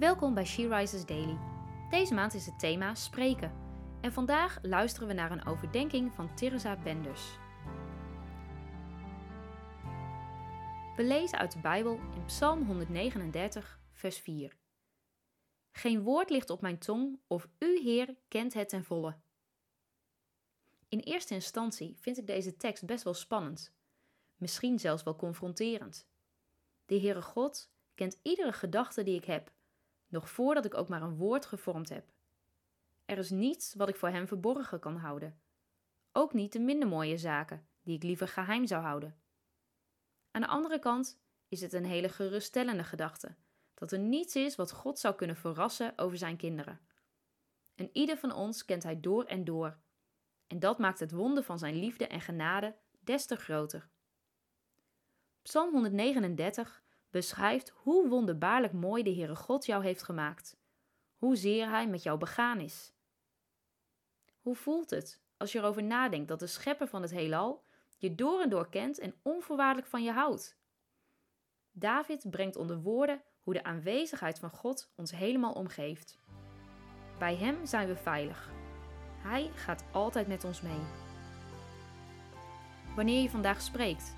Welkom bij She Rises Daily. Deze maand is het thema spreken. En vandaag luisteren we naar een overdenking van Teresa Benders. We lezen uit de Bijbel in Psalm 139, vers 4. Geen woord ligt op mijn tong, of u, Heer, kent het ten volle. In eerste instantie vind ik deze tekst best wel spannend, misschien zelfs wel confronterend. De Heere God kent iedere gedachte die ik heb, nog voordat ik ook maar een woord gevormd heb. Er is niets wat ik voor Hem verborgen kan houden, ook niet de minder mooie zaken die ik liever geheim zou houden. Aan de andere kant is het een hele geruststellende gedachte dat er niets is wat God zou kunnen verrassen over zijn kinderen. En ieder van ons kent Hij door en door. En dat maakt het wonder van Zijn liefde en genade des te groter. Psalm 139 beschrijft hoe wonderbaarlijk mooi de Heere God jou heeft gemaakt, hoezeer Hij met jou begaan is. Hoe voelt het als je erover nadenkt dat de schepper van het heelal je door en door kent en onvoorwaardelijk van je houdt? David brengt onder woorden hoe de aanwezigheid van God ons helemaal omgeeft. Bij Hem zijn we veilig. Hij gaat altijd met ons mee. Wanneer je vandaag spreekt,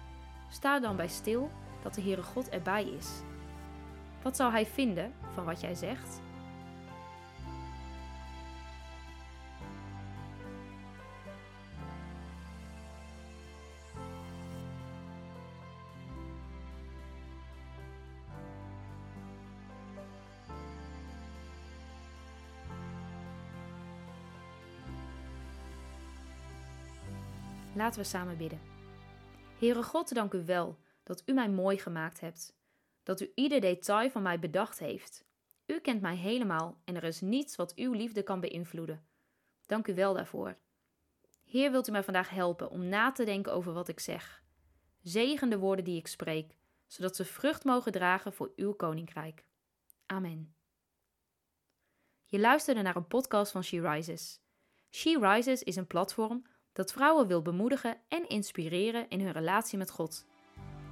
sta dan bij stil dat de Heere God erbij is. Wat zou Hij vinden van wat jij zegt? Laten we samen bidden. Heere God, dank u wel dat u mij mooi gemaakt hebt, dat u ieder detail van mij bedacht heeft. U kent mij helemaal en er is niets wat uw liefde kan beïnvloeden. Dank u wel daarvoor. Heer, wilt u mij vandaag helpen om na te denken over wat ik zeg? Zegen de woorden die ik spreek, zodat ze vrucht mogen dragen voor uw koninkrijk. Amen. Je luisterde naar een podcast van She Rises. She Rises is een platform dat vrouwen wil bemoedigen en inspireren in hun relatie met God.